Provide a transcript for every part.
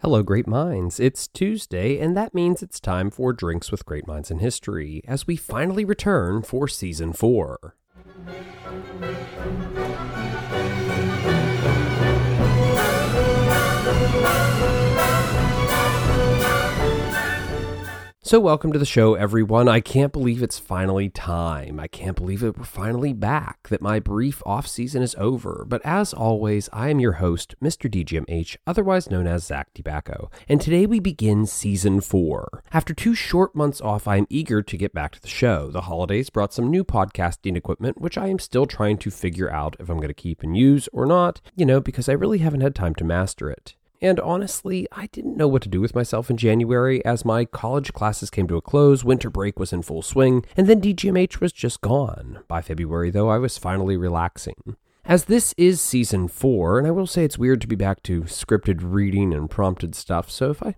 Hello, Great Minds. It's Tuesday, and that means it's time for Drinks with Great Minds in History as we finally return for Season 4. So, welcome to the show, everyone. I can't believe it's finally time. I can't believe it we're finally back, that my brief off season is over. But as always, I am your host, Mr. DGMH, otherwise known as Zach Tobacco. And today we begin season four. After two short months off, I am eager to get back to the show. The holidays brought some new podcasting equipment, which I am still trying to figure out if I'm going to keep and use or not, you know, because I really haven't had time to master it. And honestly, I didn't know what to do with myself in January as my college classes came to a close, winter break was in full swing, and then DGMH was just gone. By February, though, I was finally relaxing. As this is season four, and I will say it's weird to be back to scripted reading and prompted stuff, so if I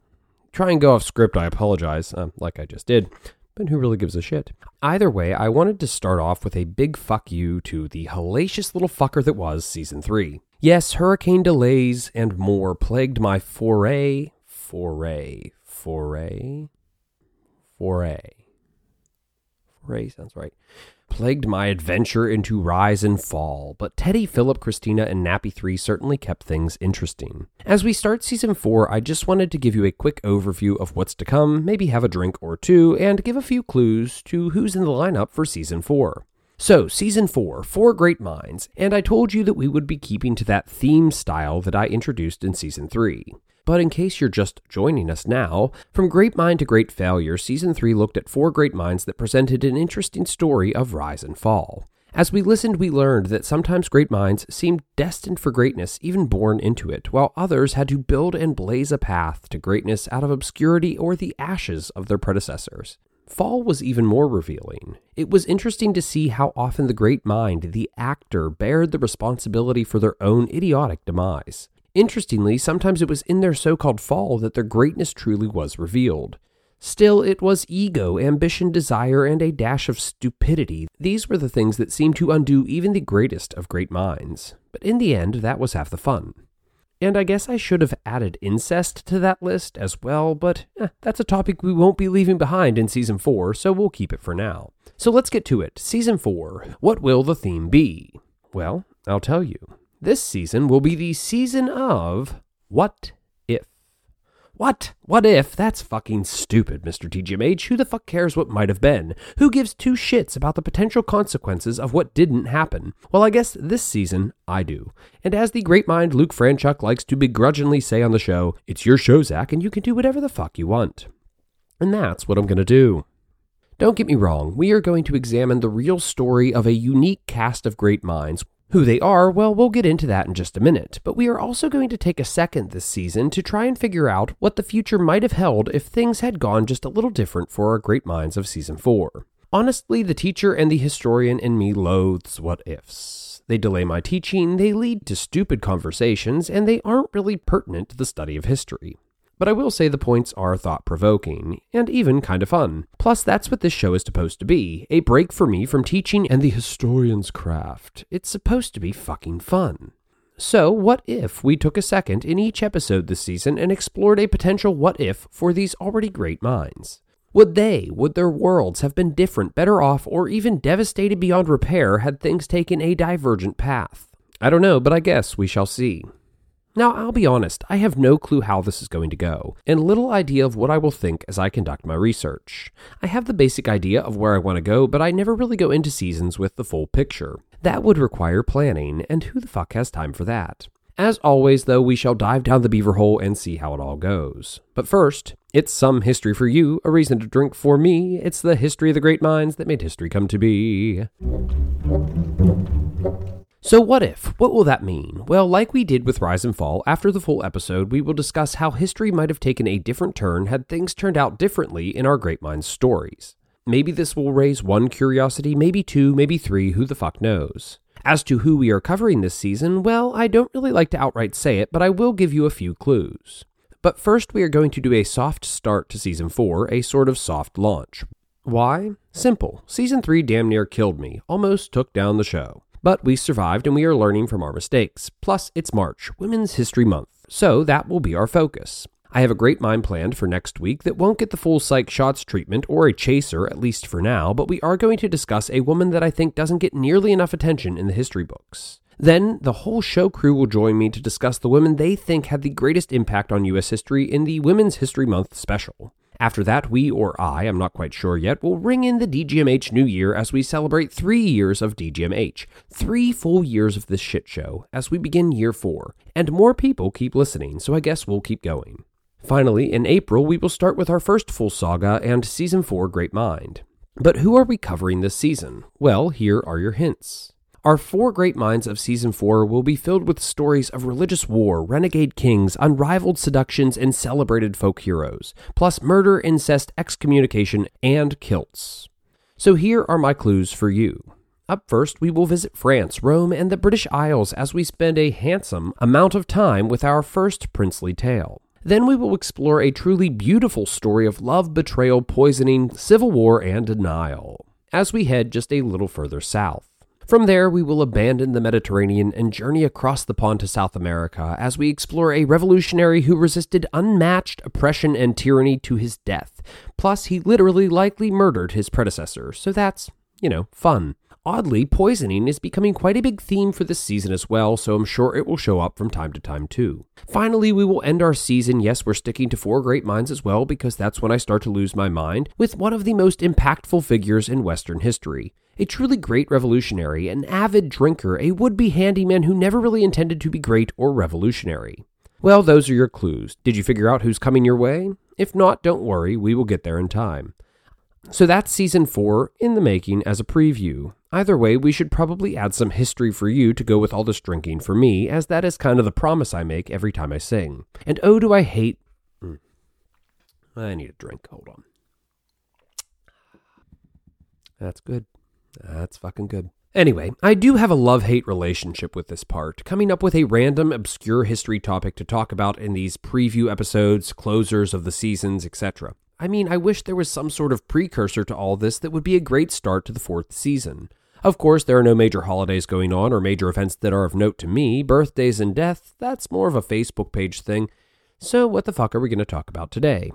try and go off script, I apologize, uh, like I just did. But who really gives a shit? Either way, I wanted to start off with a big fuck you to the hellacious little fucker that was season 3. Yes, hurricane delays and more plagued my foray, foray, foray, foray. Foray sounds right. Plagued my adventure into rise and fall, but Teddy, Philip, Christina, and Nappy 3 certainly kept things interesting. As we start season 4, I just wanted to give you a quick overview of what's to come, maybe have a drink or two, and give a few clues to who's in the lineup for season 4. So, season four, Four Great Minds, and I told you that we would be keeping to that theme style that I introduced in season three. But in case you're just joining us now, from Great Mind to Great Failure, Season 3 looked at four great minds that presented an interesting story of rise and fall. As we listened, we learned that sometimes great minds seemed destined for greatness, even born into it, while others had to build and blaze a path to greatness out of obscurity or the ashes of their predecessors. Fall was even more revealing. It was interesting to see how often the great mind, the actor, bared the responsibility for their own idiotic demise. Interestingly, sometimes it was in their so called fall that their greatness truly was revealed. Still, it was ego, ambition, desire, and a dash of stupidity. These were the things that seemed to undo even the greatest of great minds. But in the end, that was half the fun. And I guess I should have added incest to that list as well, but eh, that's a topic we won't be leaving behind in season 4, so we'll keep it for now. So let's get to it. Season 4 What will the theme be? Well, I'll tell you. This season will be the season of What If. what? What if? That's fucking stupid, Mr. DGMH. Who the fuck cares what might have been? Who gives two shits about the potential consequences of what didn't happen? Well, I guess this season, I do. And as the great mind Luke Franchuk likes to begrudgingly say on the show, it's your show, Zach, and you can do whatever the fuck you want. And that's what I'm gonna do. Don't get me wrong, we are going to examine the real story of a unique cast of great minds who they are, well, we'll get into that in just a minute, but we are also going to take a second this season to try and figure out what the future might have held if things had gone just a little different for our great minds of season 4. Honestly, the teacher and the historian in me loathes what ifs. They delay my teaching, they lead to stupid conversations, and they aren't really pertinent to the study of history. But I will say the points are thought provoking, and even kind of fun. Plus, that's what this show is supposed to be a break for me from teaching and the historian's craft. It's supposed to be fucking fun. So, what if we took a second in each episode this season and explored a potential what if for these already great minds? Would they, would their worlds have been different, better off, or even devastated beyond repair had things taken a divergent path? I don't know, but I guess we shall see. Now, I'll be honest, I have no clue how this is going to go, and little idea of what I will think as I conduct my research. I have the basic idea of where I want to go, but I never really go into seasons with the full picture. That would require planning, and who the fuck has time for that? As always, though, we shall dive down the beaver hole and see how it all goes. But first, it's some history for you, a reason to drink for me. It's the history of the great minds that made history come to be. So, what if? What will that mean? Well, like we did with Rise and Fall, after the full episode, we will discuss how history might have taken a different turn had things turned out differently in our Great Minds stories. Maybe this will raise one curiosity, maybe two, maybe three, who the fuck knows. As to who we are covering this season, well, I don't really like to outright say it, but I will give you a few clues. But first, we are going to do a soft start to season 4, a sort of soft launch. Why? Simple. Season 3 damn near killed me, almost took down the show. But we survived and we are learning from our mistakes. Plus, it's March, Women's History Month, so that will be our focus. I have a great mind planned for next week that won't get the full psych shots treatment or a chaser, at least for now, but we are going to discuss a woman that I think doesn't get nearly enough attention in the history books. Then, the whole show crew will join me to discuss the women they think had the greatest impact on U.S. history in the Women's History Month special. After that, we or I, I'm not quite sure yet, will ring in the DGMH New Year as we celebrate three years of DGMH. Three full years of this shit show as we begin year four. And more people keep listening, so I guess we'll keep going. Finally, in April, we will start with our first full saga and Season 4 Great Mind. But who are we covering this season? Well, here are your hints. Our four great minds of season four will be filled with stories of religious war, renegade kings, unrivaled seductions, and celebrated folk heroes, plus murder, incest, excommunication, and kilts. So here are my clues for you. Up first, we will visit France, Rome, and the British Isles as we spend a handsome amount of time with our first princely tale. Then we will explore a truly beautiful story of love, betrayal, poisoning, civil war, and denial as we head just a little further south. From there, we will abandon the Mediterranean and journey across the pond to South America as we explore a revolutionary who resisted unmatched oppression and tyranny to his death. Plus, he literally likely murdered his predecessor, so that's, you know, fun. Oddly, poisoning is becoming quite a big theme for this season as well, so I'm sure it will show up from time to time too. Finally, we will end our season. Yes, we're sticking to four great minds as well, because that's when I start to lose my mind, with one of the most impactful figures in Western history a truly great revolutionary, an avid drinker, a would be handyman who never really intended to be great or revolutionary. Well, those are your clues. Did you figure out who's coming your way? If not, don't worry, we will get there in time. So that's season 4 in the making as a preview. Either way, we should probably add some history for you to go with all this drinking for me, as that is kind of the promise I make every time I sing. And oh, do I hate. Mm. I need a drink. Hold on. That's good. That's fucking good. Anyway, I do have a love hate relationship with this part, coming up with a random, obscure history topic to talk about in these preview episodes, closers of the seasons, etc. I mean, I wish there was some sort of precursor to all this that would be a great start to the fourth season. Of course, there are no major holidays going on or major events that are of note to me. Birthdays and death, that's more of a Facebook page thing. So, what the fuck are we going to talk about today?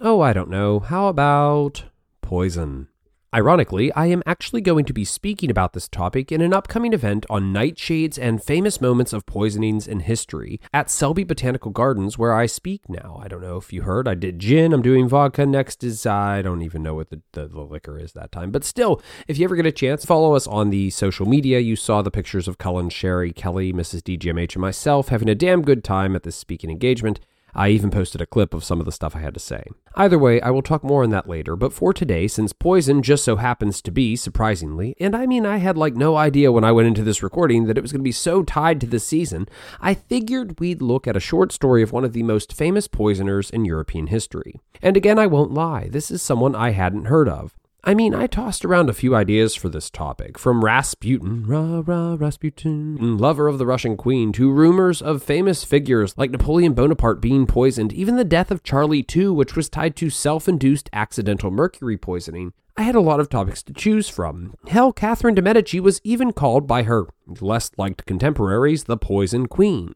Oh, I don't know. How about poison? Ironically, I am actually going to be speaking about this topic in an upcoming event on nightshades and famous moments of poisonings in history at Selby Botanical Gardens, where I speak now. I don't know if you heard, I did gin, I'm doing vodka. Next is, uh, I don't even know what the, the, the liquor is that time. But still, if you ever get a chance, follow us on the social media. You saw the pictures of Cullen, Sherry, Kelly, Mrs. DGMH, and myself having a damn good time at this speaking engagement. I even posted a clip of some of the stuff I had to say. Either way, I will talk more on that later, but for today, since poison just so happens to be, surprisingly, and I mean, I had like no idea when I went into this recording that it was going to be so tied to this season, I figured we'd look at a short story of one of the most famous poisoners in European history. And again, I won't lie, this is someone I hadn't heard of. I mean, I tossed around a few ideas for this topic, from Rasputin, rah rah Rasputin, lover of the Russian queen, to rumors of famous figures like Napoleon Bonaparte being poisoned, even the death of Charlie II, which was tied to self induced accidental mercury poisoning. I had a lot of topics to choose from. Hell, Catherine de' Medici was even called by her less liked contemporaries the Poison Queen.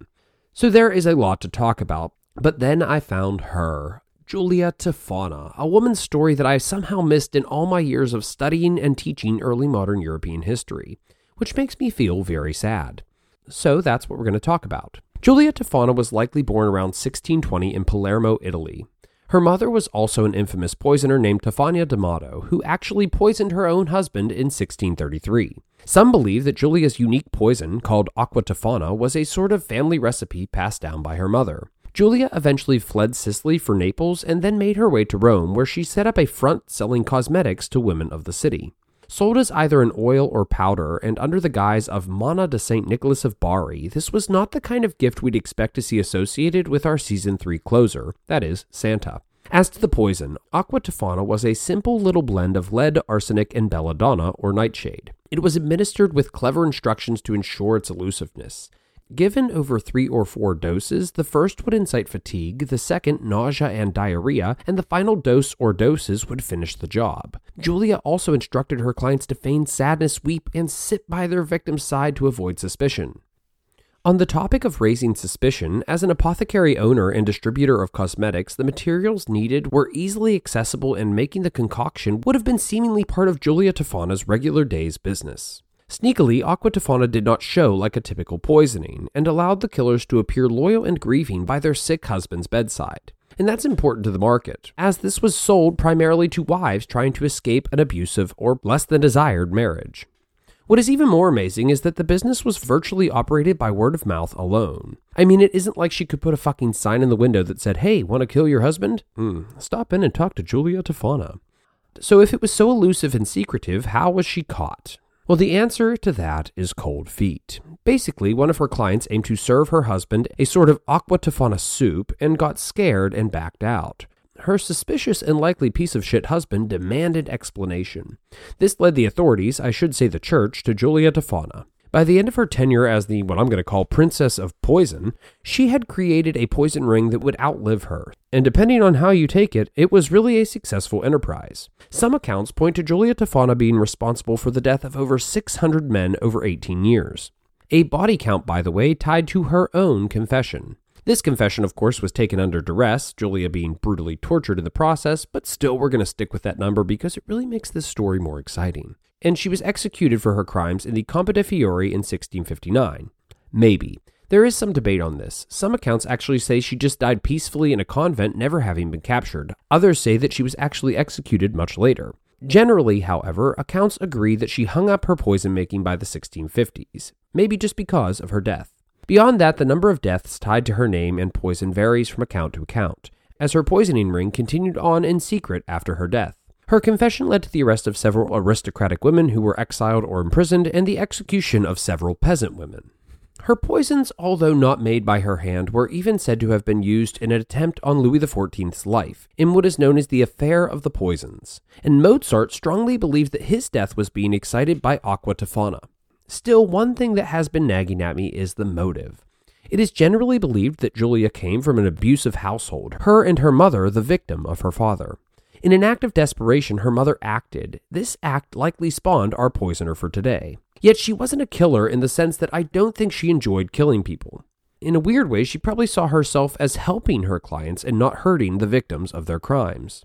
So there is a lot to talk about. But then I found her, Giulia Tofana, a woman's story that I somehow missed in all my years of studying and teaching early modern European history, which makes me feel very sad. So that's what we're going to talk about. Giulia Tofana was likely born around 1620 in Palermo, Italy. Her mother was also an infamous poisoner named Tofania d'Amato, who actually poisoned her own husband in 1633. Some believe that Giulia's unique poison, called aqua tofana, was a sort of family recipe passed down by her mother. Giulia eventually fled Sicily for Naples and then made her way to Rome, where she set up a front selling cosmetics to women of the city. Sold as either an oil or powder and under the guise of Manna de St. Nicholas of Bari, this was not the kind of gift we'd expect to see associated with our season 3 closer, that is, Santa. As to the poison, aqua tofana was a simple little blend of lead, arsenic, and belladonna, or nightshade. It was administered with clever instructions to ensure its elusiveness. Given over three or four doses, the first would incite fatigue, the second, nausea and diarrhea, and the final dose or doses would finish the job. Giulia also instructed her clients to feign sadness, weep, and sit by their victim's side to avoid suspicion. On the topic of raising suspicion, as an apothecary owner and distributor of cosmetics, the materials needed were easily accessible, and making the concoction would have been seemingly part of Giulia Tofana's regular day's business. Sneakily, Aqua Tofana did not show like a typical poisoning and allowed the killers to appear loyal and grieving by their sick husband's bedside. And that's important to the market, as this was sold primarily to wives trying to escape an abusive or less than desired marriage. What is even more amazing is that the business was virtually operated by word of mouth alone. I mean, it isn't like she could put a fucking sign in the window that said, Hey, want to kill your husband? Hmm, stop in and talk to Giulia Tofana. So, if it was so elusive and secretive, how was she caught? Well, the answer to that is cold feet. Basically, one of her clients aimed to serve her husband a sort of aqua tofana soup and got scared and backed out. Her suspicious and likely piece of shit husband demanded explanation. This led the authorities, I should say the church, to Giulia Tofana. By the end of her tenure as the, what I'm going to call Princess of Poison, she had created a poison ring that would outlive her. And depending on how you take it, it was really a successful enterprise. Some accounts point to Giulia Tofana being responsible for the death of over 600 men over 18 years. A body count, by the way, tied to her own confession. This confession, of course, was taken under duress, Giulia being brutally tortured in the process, but still we're going to stick with that number because it really makes this story more exciting and she was executed for her crimes in the Campo de' Fiori in 1659. Maybe. There is some debate on this. Some accounts actually say she just died peacefully in a convent, never having been captured. Others say that she was actually executed much later. Generally, however, accounts agree that she hung up her poison making by the 1650s, maybe just because of her death. Beyond that, the number of deaths tied to her name and poison varies from account to account, as her poisoning ring continued on in secret after her death. Her confession led to the arrest of several aristocratic women who were exiled or imprisoned and the execution of several peasant women. Her poisons, although not made by her hand, were even said to have been used in an attempt on Louis XIV's life, in what is known as the Affair of the Poisons, and Mozart strongly believed that his death was being excited by aqua tofana. Still, one thing that has been nagging at me is the motive. It is generally believed that Giulia came from an abusive household, her and her mother the victim of her father. In an act of desperation, her mother acted. This act likely spawned our poisoner for today. Yet she wasn't a killer in the sense that I don't think she enjoyed killing people. In a weird way, she probably saw herself as helping her clients and not hurting the victims of their crimes.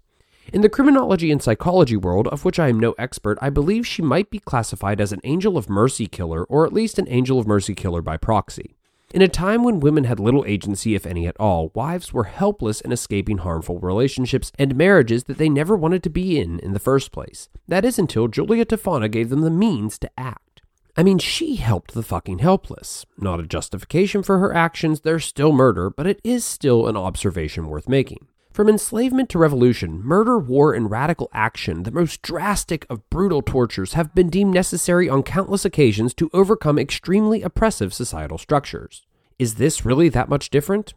In the criminology and psychology world, of which I am no expert, I believe she might be classified as an angel of mercy killer, or at least an angel of mercy killer by proxy. In a time when women had little agency, if any at all, wives were helpless in escaping harmful relationships and marriages that they never wanted to be in in the first place. That is until Giulia Tofana gave them the means to act. I mean, she helped the fucking helpless. Not a justification for her actions, they're still murder, but it is still an observation worth making. From enslavement to revolution, murder, war, and radical action, the most drastic of brutal tortures, have been deemed necessary on countless occasions to overcome extremely oppressive societal structures. Is this really that much different?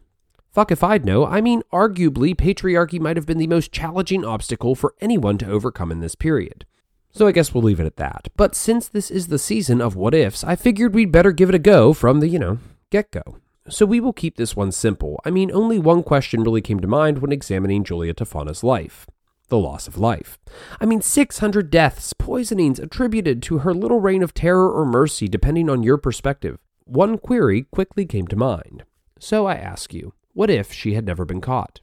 Fuck if I'd know. I mean, arguably, patriarchy might have been the most challenging obstacle for anyone to overcome in this period. So I guess we'll leave it at that. But since this is the season of what ifs, I figured we'd better give it a go from the, you know, get go. So we will keep this one simple. I mean, only one question really came to mind when examining Giulia Tofana's life the loss of life. I mean, 600 deaths, poisonings attributed to her little reign of terror or mercy, depending on your perspective. One query quickly came to mind. So I ask you, what if she had never been caught?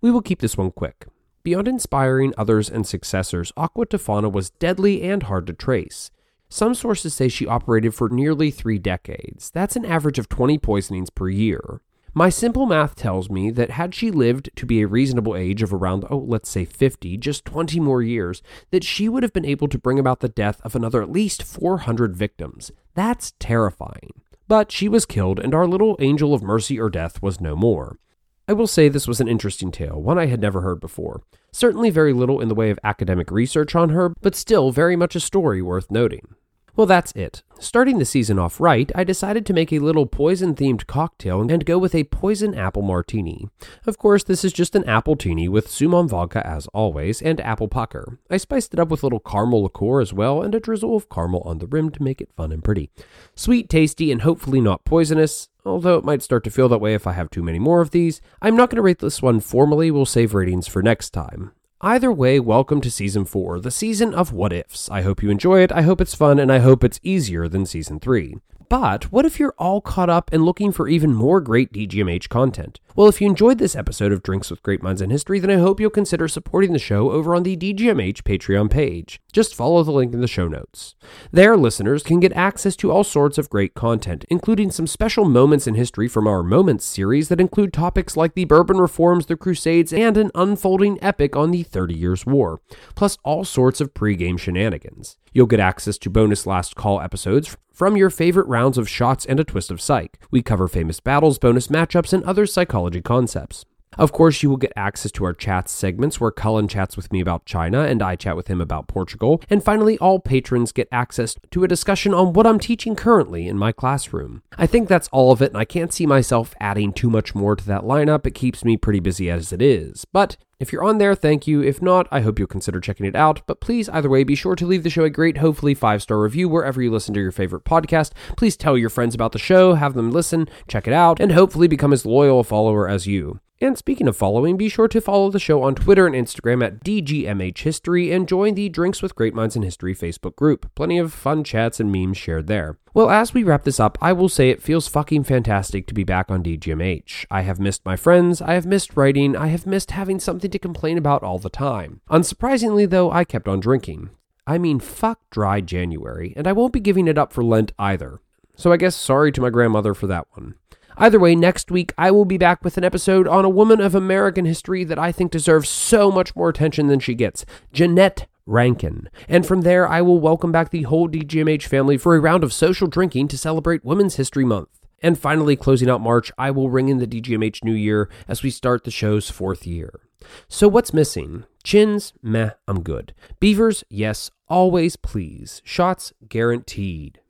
We will keep this one quick. Beyond inspiring others and successors, Aqua Tofana was deadly and hard to trace. Some sources say she operated for nearly three decades. That's an average of 20 poisonings per year. My simple math tells me that had she lived to be a reasonable age of around, oh, let's say 50, just 20 more years, that she would have been able to bring about the death of another at least 400 victims. That's terrifying. But she was killed, and our little angel of mercy or death was no more. I will say this was an interesting tale, one I had never heard before. Certainly very little in the way of academic research on her, but still very much a story worth noting. Well, that's it. Starting the season off right, I decided to make a little poison themed cocktail and go with a poison apple martini. Of course, this is just an appletini with Sumon vodka as always and apple pucker. I spiced it up with a little caramel liqueur as well and a drizzle of caramel on the rim to make it fun and pretty. Sweet, tasty, and hopefully not poisonous. Although it might start to feel that way if I have too many more of these, I'm not going to rate this one formally, we'll save ratings for next time. Either way, welcome to season 4, the season of what ifs. I hope you enjoy it, I hope it's fun, and I hope it's easier than season 3. But what if you're all caught up and looking for even more great DGMH content? Well, if you enjoyed this episode of Drinks with Great Minds in History, then I hope you'll consider supporting the show over on the DGMH Patreon page. Just follow the link in the show notes. There, listeners can get access to all sorts of great content, including some special moments in history from our Moments series that include topics like the Bourbon Reforms, the Crusades, and an unfolding epic on the Thirty Years' War, plus all sorts of pre-game shenanigans. You'll get access to bonus last call episodes from your favorite rounds of shots and a twist of psych. We cover famous battles, bonus matchups, and other psychology concepts. Of course, you will get access to our chats segments where Cullen chats with me about China and I chat with him about Portugal. And finally, all patrons get access to a discussion on what I'm teaching currently in my classroom. I think that's all of it, and I can't see myself adding too much more to that lineup. It keeps me pretty busy as it is. But if you're on there, thank you. If not, I hope you'll consider checking it out. But please, either way, be sure to leave the show a great, hopefully five star review wherever you listen to your favorite podcast. Please tell your friends about the show, have them listen, check it out, and hopefully become as loyal a follower as you. And speaking of following, be sure to follow the show on Twitter and Instagram at DGMH History and join the Drinks with Great Minds in History Facebook group. Plenty of fun chats and memes shared there. Well, as we wrap this up, I will say it feels fucking fantastic to be back on DGMH. I have missed my friends, I have missed writing, I have missed having something to complain about all the time. Unsurprisingly, though, I kept on drinking. I mean, fuck dry January, and I won't be giving it up for Lent either. So I guess sorry to my grandmother for that one. Either way, next week I will be back with an episode on a woman of American history that I think deserves so much more attention than she gets Jeannette Rankin. And from there, I will welcome back the whole DGMH family for a round of social drinking to celebrate Women's History Month. And finally, closing out March, I will ring in the DGMH New Year as we start the show's fourth year. So, what's missing? Chins? Meh, I'm good. Beavers? Yes, always please. Shots? Guaranteed.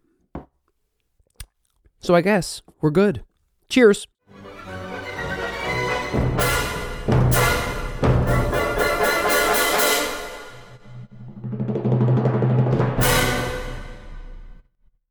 So, I guess we're good. Cheers.